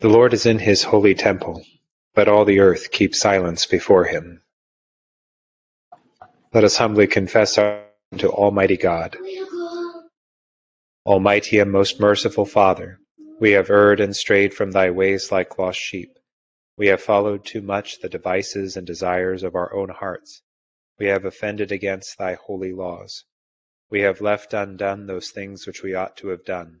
The Lord is in his holy temple. Let all the earth keep silence before him. Let us humbly confess our to Almighty God. Almighty and most merciful Father, we have erred and strayed from thy ways like lost sheep. We have followed too much the devices and desires of our own hearts. We have offended against thy holy laws. We have left undone those things which we ought to have done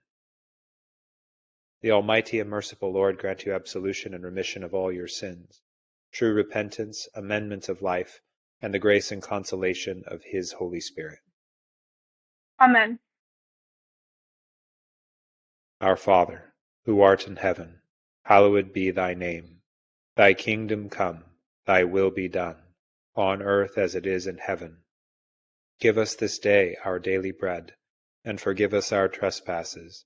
The Almighty and merciful Lord grant you absolution and remission of all your sins, true repentance, amendment of life, and the grace and consolation of His Holy Spirit. Amen. Our Father, who art in heaven, hallowed be thy name. Thy kingdom come, thy will be done, on earth as it is in heaven. Give us this day our daily bread, and forgive us our trespasses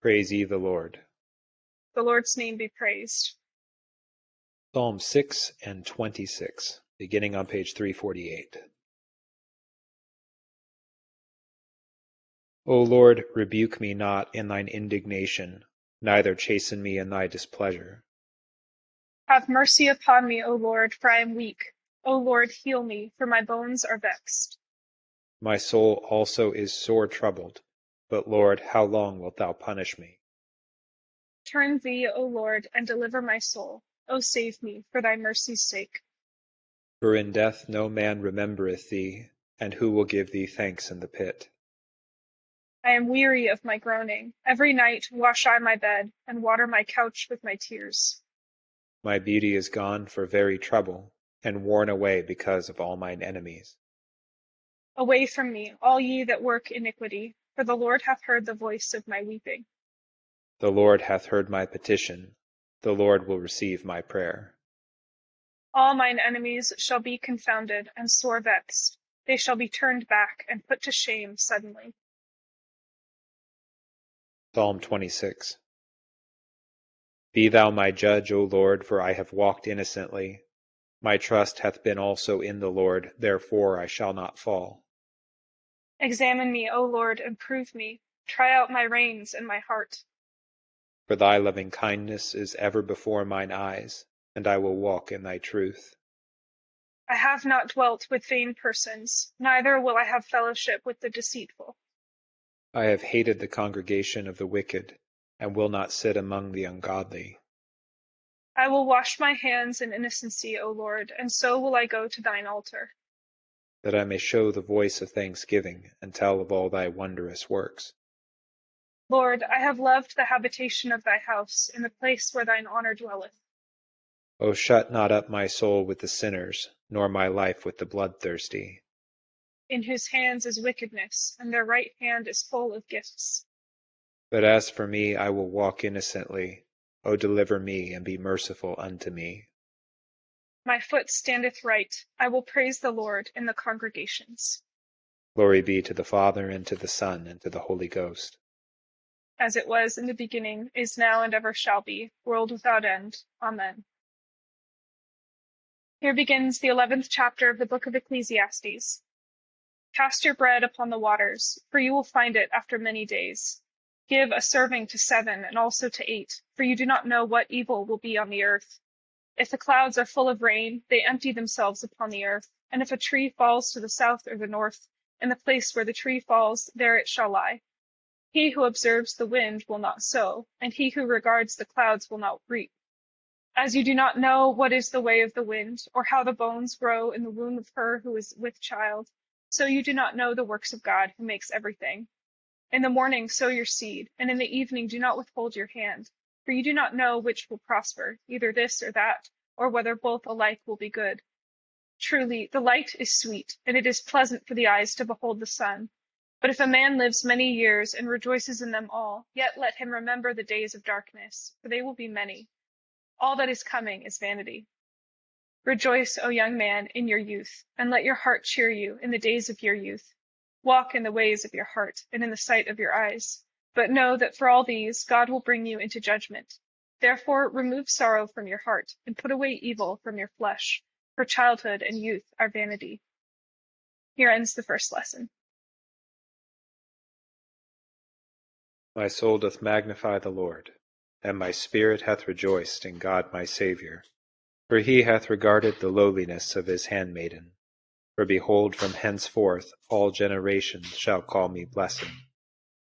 Praise ye the Lord. The Lord's name be praised. Psalm 6 and 26, beginning on page 348. O Lord, rebuke me not in thine indignation, neither chasten me in thy displeasure. Have mercy upon me, O Lord, for I am weak. O Lord, heal me, for my bones are vexed. My soul also is sore troubled. But, Lord, how long wilt thou punish me? Turn thee, O Lord, and deliver my soul. O save me, for thy mercy's sake. For in death no man remembereth thee, and who will give thee thanks in the pit? I am weary of my groaning. Every night wash I my bed, and water my couch with my tears. My beauty is gone for very trouble, and worn away because of all mine enemies. Away from me, all ye that work iniquity, for the Lord hath heard the voice of my weeping. The Lord hath heard my petition. The Lord will receive my prayer. All mine enemies shall be confounded and sore vexed. They shall be turned back and put to shame suddenly. Psalm 26 Be thou my judge, O Lord, for I have walked innocently. My trust hath been also in the Lord, therefore I shall not fall. Examine me, O Lord, and prove me. Try out my reins and my heart. For thy loving kindness is ever before mine eyes, and I will walk in thy truth. I have not dwelt with vain persons, neither will I have fellowship with the deceitful. I have hated the congregation of the wicked, and will not sit among the ungodly. I will wash my hands in innocency, O Lord, and so will I go to thine altar that I may show the voice of thanksgiving, and tell of all thy wondrous works. Lord, I have loved the habitation of thy house, in the place where thine honour dwelleth. O shut not up my soul with the sinners, nor my life with the bloodthirsty. In whose hands is wickedness, and their right hand is full of gifts. But as for me, I will walk innocently. O deliver me, and be merciful unto me. My foot standeth right. I will praise the Lord in the congregations. Glory be to the Father, and to the Son, and to the Holy Ghost. As it was in the beginning, is now, and ever shall be, world without end. Amen. Here begins the eleventh chapter of the book of Ecclesiastes. Cast your bread upon the waters, for you will find it after many days. Give a serving to seven, and also to eight, for you do not know what evil will be on the earth. If the clouds are full of rain, they empty themselves upon the earth. And if a tree falls to the south or the north, in the place where the tree falls, there it shall lie. He who observes the wind will not sow, and he who regards the clouds will not reap. As you do not know what is the way of the wind, or how the bones grow in the womb of her who is with child, so you do not know the works of God who makes everything. In the morning sow your seed, and in the evening do not withhold your hand, for you do not know which will prosper, either this or that, or whether both alike will be good. Truly, the light is sweet, and it is pleasant for the eyes to behold the sun. But if a man lives many years and rejoices in them all, yet let him remember the days of darkness, for they will be many. All that is coming is vanity. Rejoice, O young man, in your youth, and let your heart cheer you in the days of your youth Walk in the ways of your heart and in the sight of your eyes. But know that for all these God will bring you into judgment. Therefore remove sorrow from your heart and put away evil from your flesh, for childhood and youth are vanity. Here ends the first lesson. My soul doth magnify the Lord, and my spirit hath rejoiced in God my Saviour. For he hath regarded the lowliness of his handmaiden. For behold, from henceforth all generations shall call me blessed.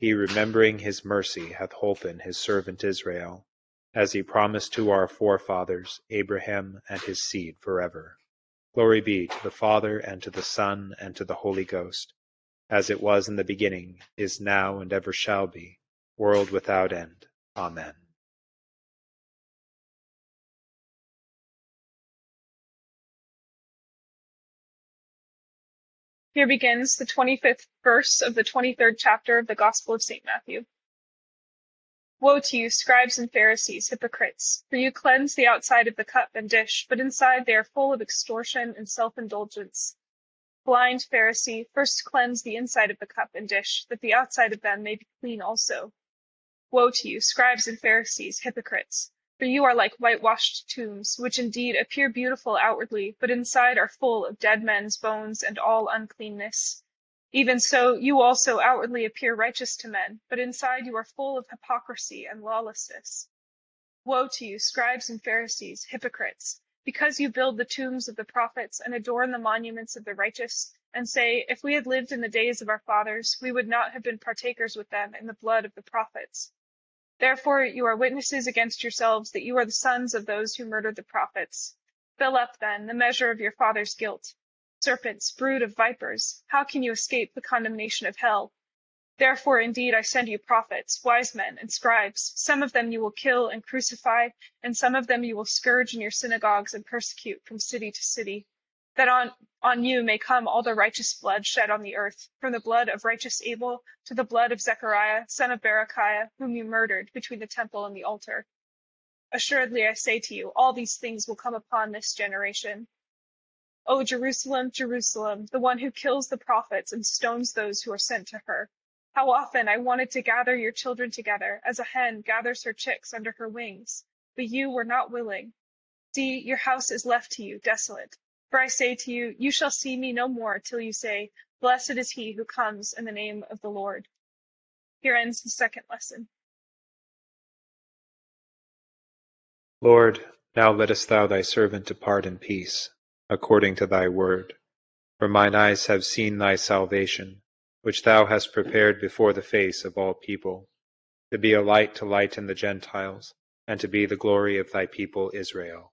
He remembering his mercy hath holpen his servant Israel, as he promised to our forefathers, Abraham and his seed forever. Glory be to the Father, and to the Son, and to the Holy Ghost, as it was in the beginning, is now, and ever shall be, world without end. Amen. Here begins the 25th verse of the 23rd chapter of the Gospel of St. Matthew. Woe to you, scribes and Pharisees, hypocrites! For you cleanse the outside of the cup and dish, but inside they are full of extortion and self-indulgence. Blind Pharisee, first cleanse the inside of the cup and dish, that the outside of them may be clean also. Woe to you, scribes and Pharisees, hypocrites! For you are like whitewashed tombs, which indeed appear beautiful outwardly, but inside are full of dead men's bones and all uncleanness. Even so, you also outwardly appear righteous to men, but inside you are full of hypocrisy and lawlessness. Woe to you, scribes and Pharisees, hypocrites! Because you build the tombs of the prophets and adorn the monuments of the righteous, and say, If we had lived in the days of our fathers, we would not have been partakers with them in the blood of the prophets. Therefore you are witnesses against yourselves that you are the sons of those who murdered the prophets. Fill up, then, the measure of your father's guilt. Serpents, brood of vipers, how can you escape the condemnation of hell? Therefore indeed I send you prophets, wise men, and scribes. Some of them you will kill and crucify, and some of them you will scourge in your synagogues and persecute from city to city that on, on you may come all the righteous blood shed on the earth, from the blood of righteous Abel to the blood of Zechariah, son of Berechiah, whom you murdered between the temple and the altar. Assuredly I say to you, all these things will come upon this generation. O Jerusalem, Jerusalem, the one who kills the prophets and stones those who are sent to her. How often I wanted to gather your children together, as a hen gathers her chicks under her wings, but you were not willing. See, your house is left to you desolate. For I say to you, you shall see me no more till you say, Blessed is he who comes in the name of the Lord. Here ends the second lesson. Lord, now lettest thou thy servant depart in peace, according to thy word. For mine eyes have seen thy salvation, which thou hast prepared before the face of all people, to be a light to lighten the Gentiles, and to be the glory of thy people Israel.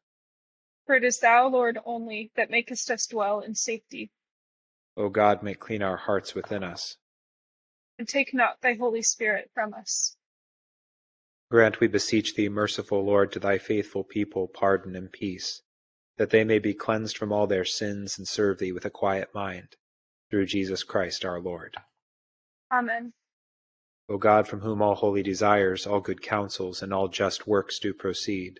For it is thou, Lord, only, that makest us dwell in safety. O God, make clean our hearts within us. And take not thy Holy Spirit from us. Grant, we beseech thee, merciful Lord, to thy faithful people pardon and peace, that they may be cleansed from all their sins and serve thee with a quiet mind, through Jesus Christ our Lord. Amen. O God, from whom all holy desires, all good counsels, and all just works do proceed,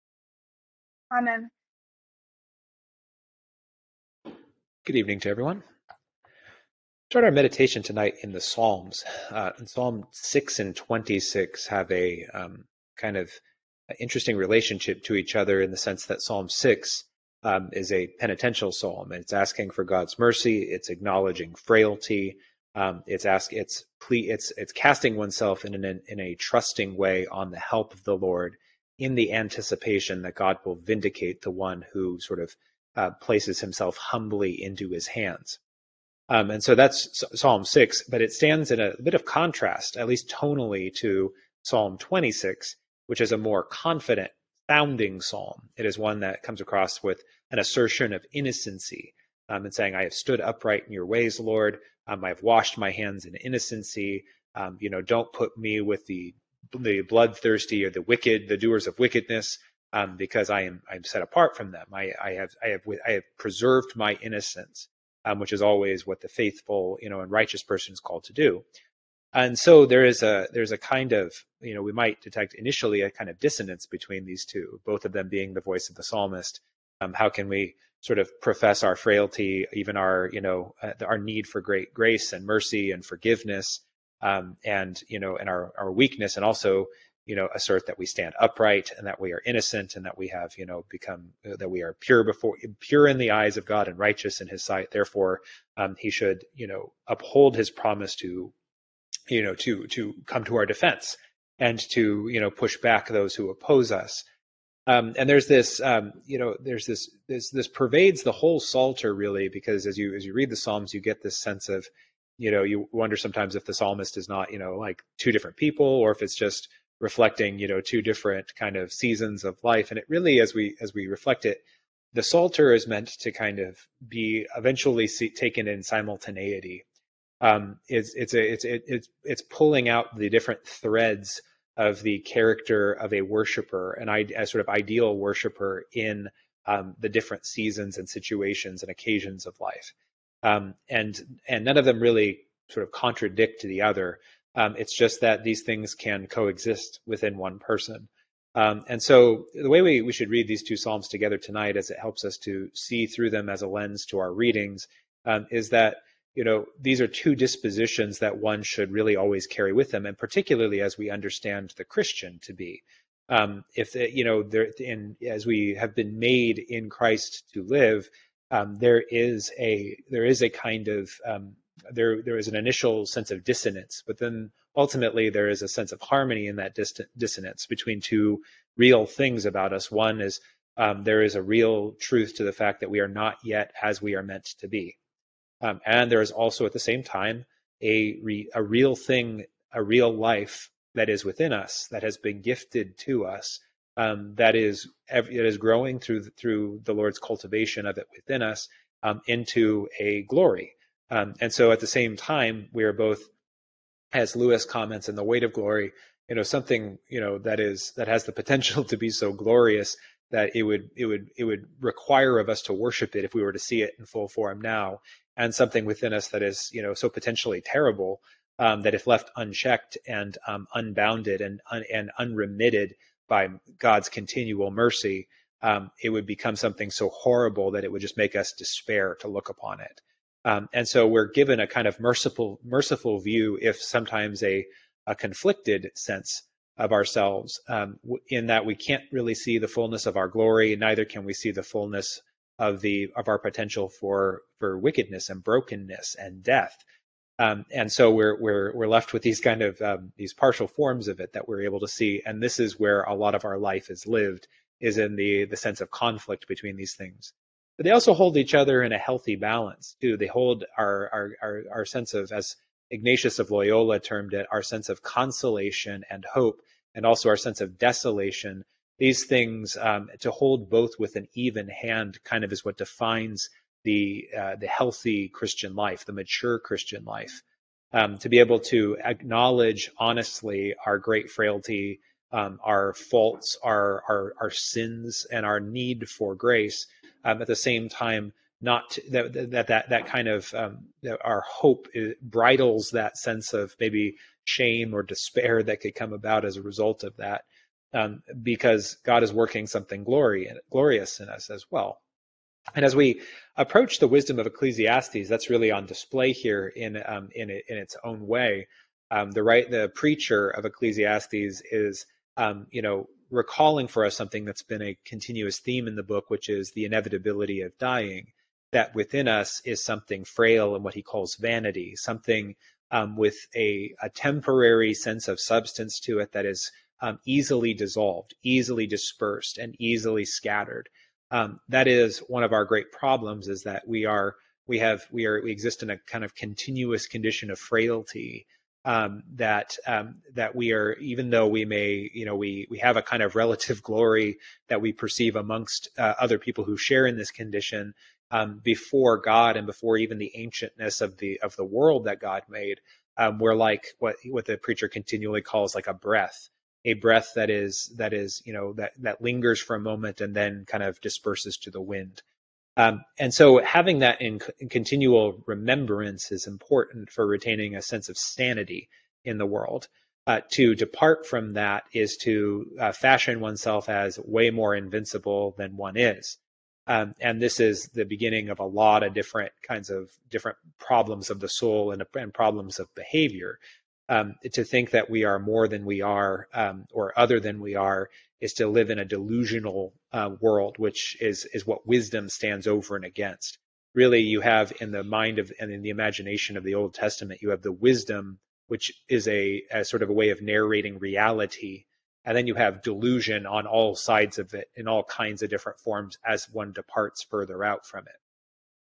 Amen. Good evening to everyone start our meditation tonight in the Psalms. Uh, in Psalm 6 and 26 have a um, kind of interesting relationship to each other in the sense that Psalm 6 um, is a penitential psalm. It's asking for God's mercy. It's acknowledging frailty. Um, it's ask. It's It's it's casting oneself in an in a trusting way on the help of the Lord, in the anticipation that God will vindicate the one who sort of uh, places himself humbly into His hands. Um, and so that's Psalm 6, but it stands in a bit of contrast, at least tonally, to Psalm 26, which is a more confident sounding psalm. It is one that comes across with an assertion of innocency um, and saying, I have stood upright in your ways, Lord. Um, I have washed my hands in innocency. Um, you know, don't put me with the the bloodthirsty or the wicked, the doers of wickedness, um, because I am I'm set apart from them. I, I have I have I have preserved my innocence um, which is always what the faithful, you know, and righteous person is called to do. And so there is a there's a kind of you know we might detect initially a kind of dissonance between these two, both of them being the voice of the psalmist. Um, how can we sort of profess our frailty, even our you know uh, our need for great grace and mercy and forgiveness, um, and you know and our our weakness, and also you know, assert that we stand upright and that we are innocent and that we have, you know, become that we are pure before pure in the eyes of God and righteous in His sight. Therefore, um, He should, you know, uphold His promise to, you know, to to come to our defense and to, you know, push back those who oppose us. Um, and there's this, um, you know, there's this, this, this pervades the whole Psalter really, because as you as you read the Psalms, you get this sense of, you know, you wonder sometimes if the psalmist is not, you know, like two different people, or if it's just reflecting you know two different kind of seasons of life. And it really as we as we reflect it the psalter is meant to kind of be eventually see, taken in simultaneity. Um, it's it's a, it's it's it's pulling out the different threads of the character of a worshiper and a sort of ideal worshiper in um, the different seasons and situations and occasions of life um, and and none of them really sort of contradict the other um, it's just that these things can coexist within one person. Um, and so the way we, we should read these two Psalms together tonight as it helps us to see through them as a lens to our readings um, is that, you know, these are two dispositions that one should really always carry with them, and particularly as we understand the Christian to be. Um, if, you know, in, as we have been made in Christ to live, um, there is a there is a kind of um, there there is an initial sense of dissonance, but then ultimately there is a sense of harmony in that dissonance between two real things about us. One is um, there is a real truth to the fact that we are not yet as we are meant to be, um, and there is also at the same time a re, a real thing, a real life that is within us, that has been gifted to us, um, that is that is growing through through the Lord's cultivation of it within us um, into a glory. Um, and so at the same time, we are both, as Lewis comments in the weight of glory, you know, something you know that is that has the potential to be so glorious that it would it would it would require of us to worship it if we were to see it in full form now, and something within us that is you know so potentially terrible um, that if left unchecked and um, unbounded and un, and unremitted by God's continual mercy, um, it would become something so horrible that it would just make us despair to look upon it. Um, and so we're given a kind of merciful, merciful view, if sometimes a, a conflicted sense of ourselves, um, in that we can't really see the fullness of our glory, neither can we see the fullness of the of our potential for for wickedness and brokenness and death. Um, and so we're we're we're left with these kind of um, these partial forms of it that we're able to see, and this is where a lot of our life is lived, is in the the sense of conflict between these things. But they also hold each other in a healthy balance too. They hold our our our, our sense of, as Ignatius of Loyola termed it, our sense of consolation and hope, and also our sense of desolation. These things um, to hold both with an even hand kind of is what defines the uh, the healthy Christian life, the mature Christian life. Um, to be able to acknowledge honestly our great frailty, um, our faults, our, our, our sins, and our need for grace. Um, at the same time, not to, that, that that that kind of um, our hope bridles that sense of maybe shame or despair that could come about as a result of that, um, because God is working something glory glorious in us as well. And as we approach the wisdom of Ecclesiastes, that's really on display here in um, in, in its own way. Um, the right, the preacher of Ecclesiastes is, um, you know, recalling for us something that's been a continuous theme in the book, which is the inevitability of dying. That within us is something frail and what he calls vanity, something um, with a, a, temporary sense of substance to it that is um, easily dissolved, easily dispersed, and easily scattered um, that is one of our great problems is that we are we have we are we exist in a kind of continuous condition of frailty um, that um, that we are even though we may you know we we have a kind of relative glory that we perceive amongst uh, other people who share in this condition um, before God and before even the ancientness of the of the world that God made um, we're like what what the preacher continually calls like a breath a breath that is that is you know that that lingers for a moment and then kind of disperses to the wind. Um, and so having that in, in, continual remembrance is important for retaining a sense of sanity in the world. Uh, to depart from that is to uh, fashion oneself as way more invincible than one is. Um, and this is the beginning of a lot of different kinds of different problems of the soul and, and problems of behavior um, to think that we are more than we are um, or other than we are is to live in a delusional uh, world, which is is what wisdom stands over and against. Really, you have in the mind of and in the imagination of the Old Testament, you have the wisdom, which is a, a sort of a way of narrating reality, and then you have delusion on all sides of it in all kinds of different forms as one departs further out from it.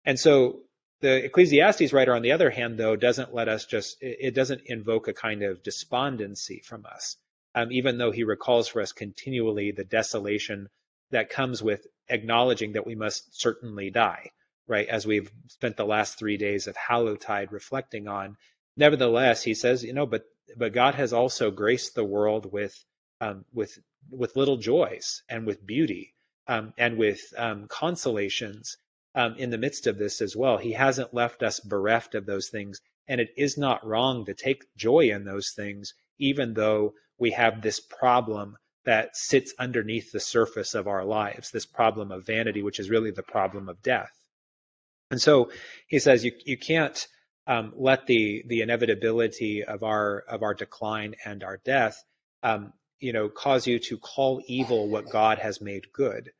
And so the Ecclesiastes writer, on the other hand, though, doesn't let us just, it doesn't invoke a kind of despondency from us, um, even though he recalls for us continually the desolation that comes with acknowledging that we must certainly die, right? As we've spent the last three days of Hallowtide reflecting on. Nevertheless, he says, you know, but but God has also graced the world with um, with with little joys and with beauty um, and with um, consolations um, in the midst of this as well. He hasn't left us bereft of those things. And it is not wrong to take joy in those things, even though we have this problem that sits underneath the surface of our lives, this problem of vanity, which is really the problem of death. And so he says you, you can't um, let the, the inevitability of our, of our decline and our death, um, you know, cause you to call evil what God has made good.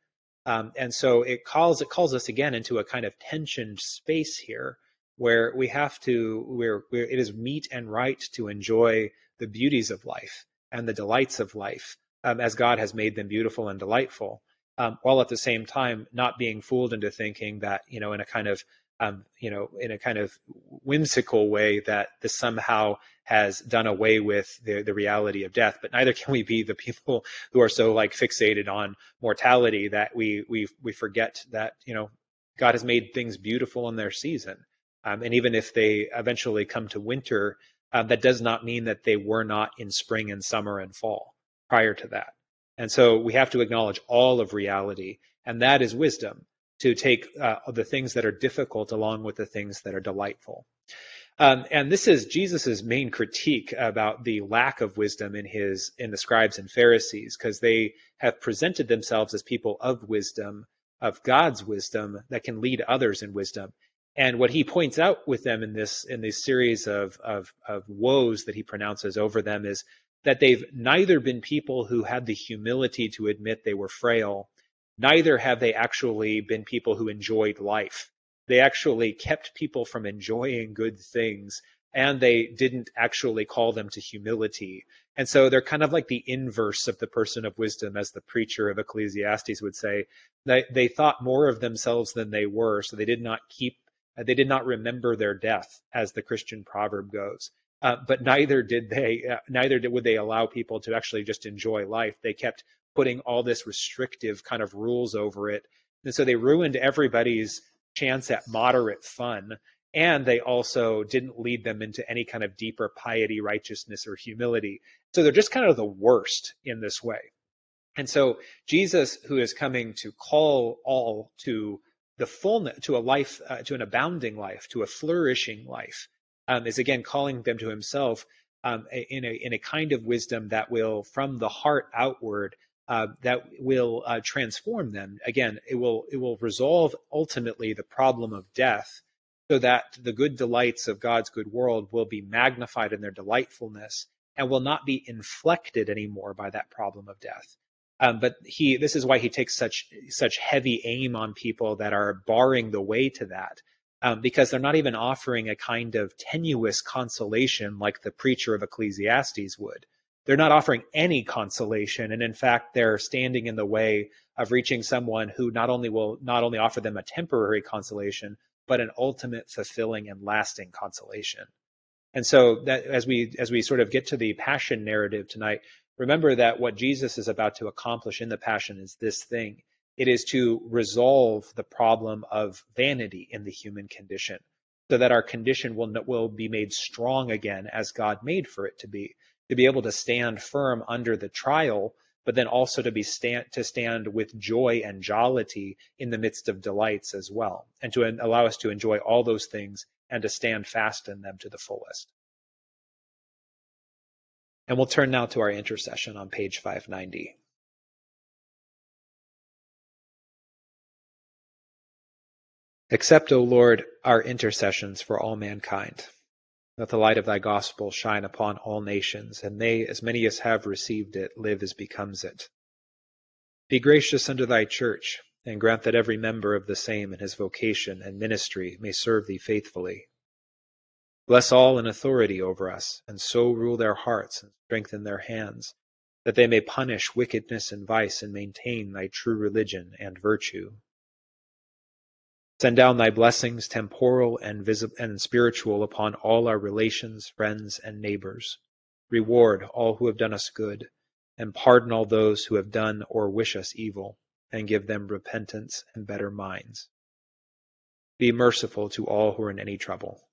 Um, and so it calls it calls us again into a kind of tensioned space here, where we have to where where it is meet and right to enjoy the beauties of life and the delights of life um, as God has made them beautiful and delightful, um, while at the same time not being fooled into thinking that you know in a kind of um, you know, in a kind of whimsical way that this somehow has done away with the, the reality of death, but neither can we be the people who are so like fixated on mortality that we we we forget that you know God has made things beautiful in their season, um, and even if they eventually come to winter, uh, that does not mean that they were not in spring and summer and fall prior to that. And so we have to acknowledge all of reality, and that is wisdom to take uh, the things that are difficult along with the things that are delightful. Um, and this is Jesus's main critique about the lack of wisdom in his in the scribes and Pharisees, because they have presented themselves as people of wisdom, of God's wisdom that can lead others in wisdom. And what he points out with them in this in this series of, of, of woes that he pronounces over them is that they've neither been people who had the humility to admit they were frail, neither have they actually been people who enjoyed life they actually kept people from enjoying good things and they didn't actually call them to humility. And so they're kind of like the inverse of the person of wisdom, as the preacher of Ecclesiastes would say. They, they thought more of themselves than they were, so they did not keep, they did not remember their death, as the Christian proverb goes. Uh, but neither did they, uh, neither did, would they allow people to actually just enjoy life. They kept putting all this restrictive kind of rules over it. And so they ruined everybody's chance at moderate fun. And they also didn't lead them into any kind of deeper piety, righteousness, or humility. So they're just kind of the worst in this way. And so Jesus, who is coming to call all to the fullness, to a life, uh, to an abounding life, to a flourishing life, um, is again calling them to himself um, in, a, in a kind of wisdom that will, from the heart outward, uh, that will uh, transform them. Again, it will it will resolve ultimately the problem of death, so that the good delights of God's good world will be magnified in their delightfulness and will not be inflected anymore by that problem of death. Um, but he this is why he takes such such heavy aim on people that are barring the way to that. Um, because they're not even offering a kind of tenuous consolation like the preacher of Ecclesiastes would they're not offering any consolation. And in fact they're standing in the way of reaching someone who not only will not only offer them a temporary consolation but an ultimate fulfilling and lasting consolation. And so that as we as we sort of get to the passion narrative tonight remember that what jesus is about to accomplish in the passion is this thing. It is to resolve the problem of vanity in the human condition so that our condition will will be made strong again as god made for it to be to be able to stand firm under the trial, but then also to be stand to stand with joy and jollity in the midst of delights as well, and to allow us to enjoy all those things and to stand fast in them to the fullest. And we'll turn now to our intercession on page 590. Accept, O Lord, our intercessions for all mankind let the light of thy gospel shine upon all nations, and they, as many as have received it live as becomes it. Be gracious unto thy church, and grant that every member of the same in his vocation and ministry may serve thee faithfully. Bless all in authority over us, and so rule their hearts and strengthen their hands, that they may punish wickedness and vice and maintain thy true religion and virtue. Send down thy blessings, temporal and, and spiritual, upon all our relations, friends, and neighbors. Reward all who have done us good, and pardon all those who have done or wish us evil, and give them repentance and better minds. Be merciful to all who are in any trouble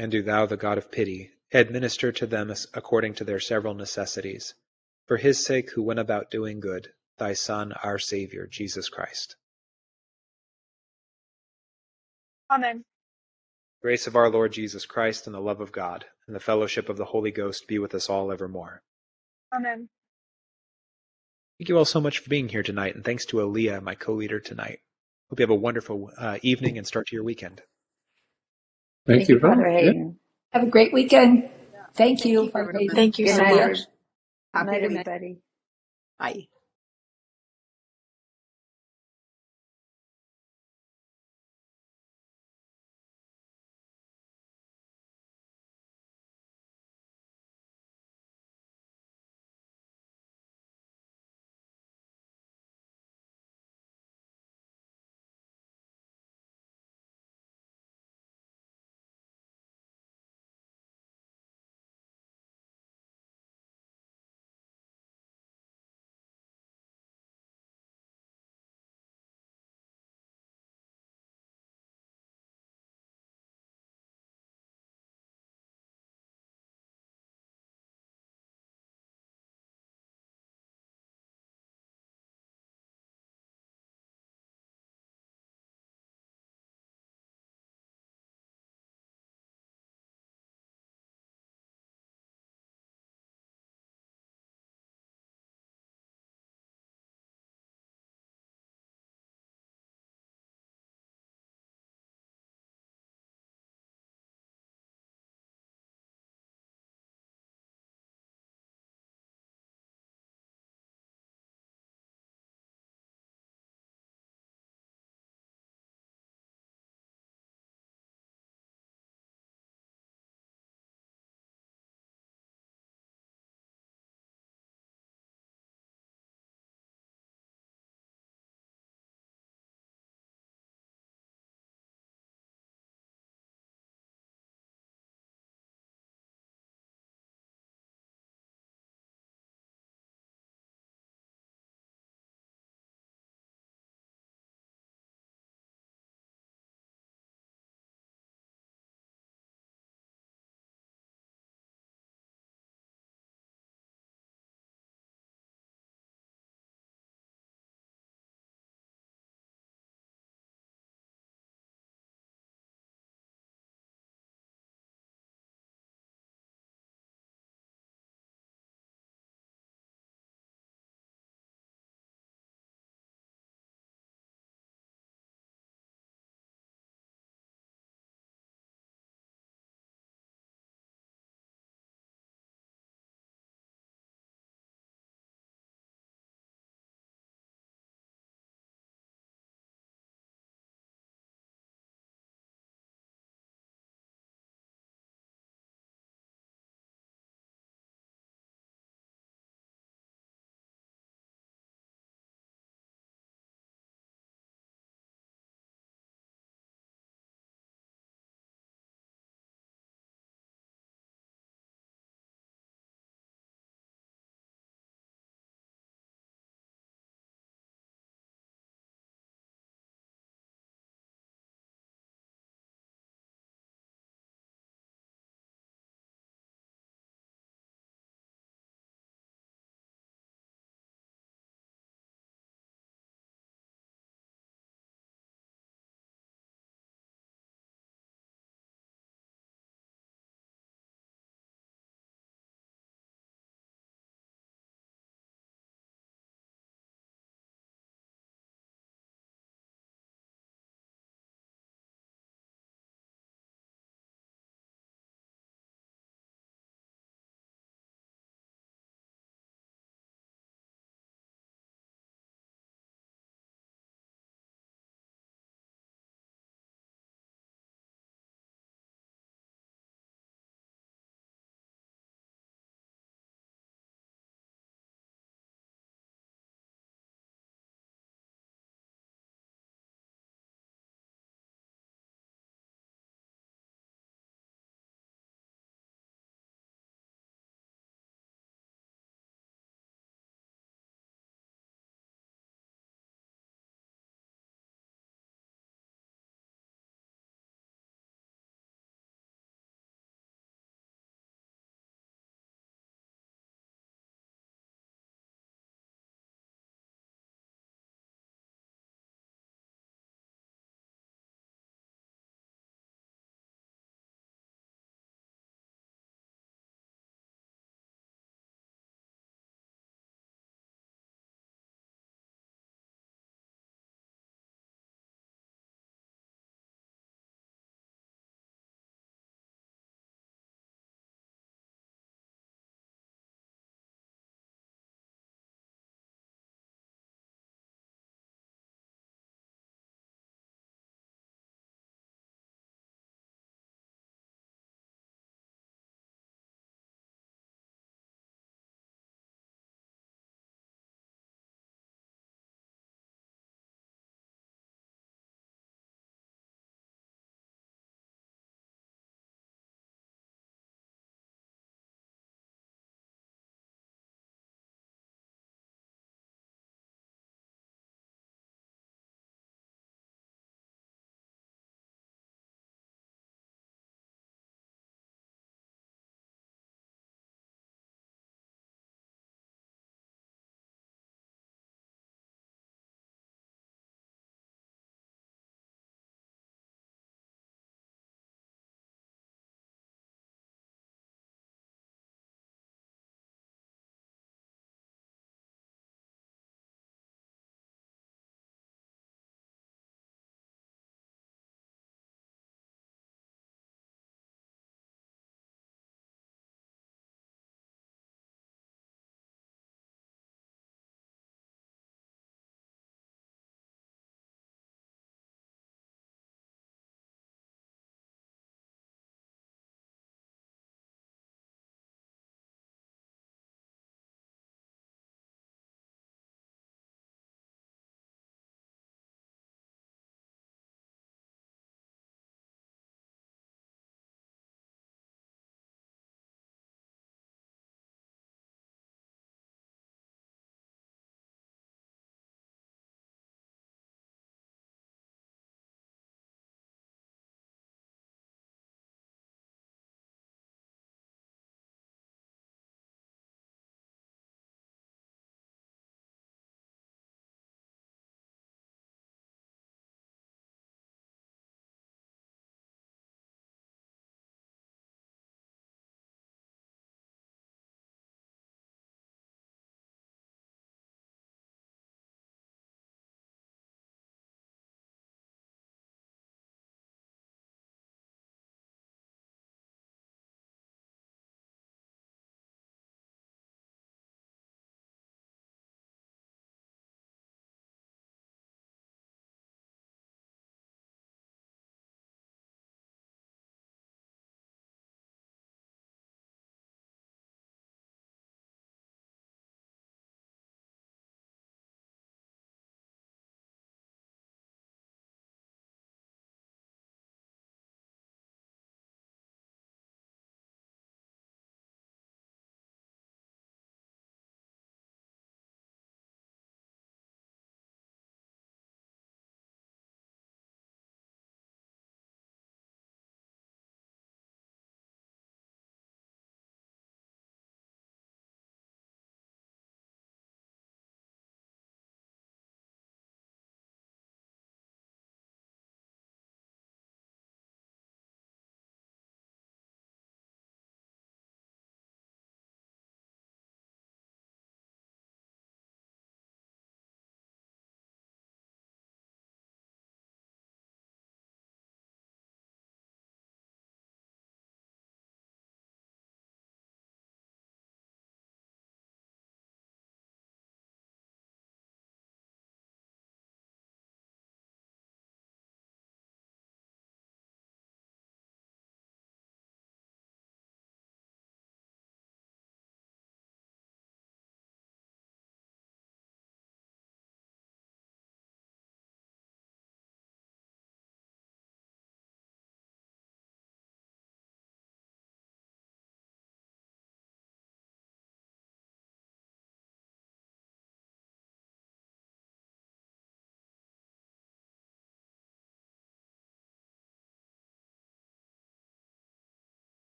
And do thou, the God of pity, administer to them according to their several necessities, for his sake who went about doing good, thy Son, our Saviour, Jesus Christ. Amen. Grace of our Lord Jesus Christ and the love of God and the fellowship of the Holy Ghost be with us all evermore. Amen. Thank you all so much for being here tonight, and thanks to Aaliyah, my co-leader tonight. Hope you have a wonderful uh, evening and start to your weekend. Thank, Thank you, Father Hayden. Have a great weekend. Thank you. Thank you, Thank you so much. Good night, everybody. Bye.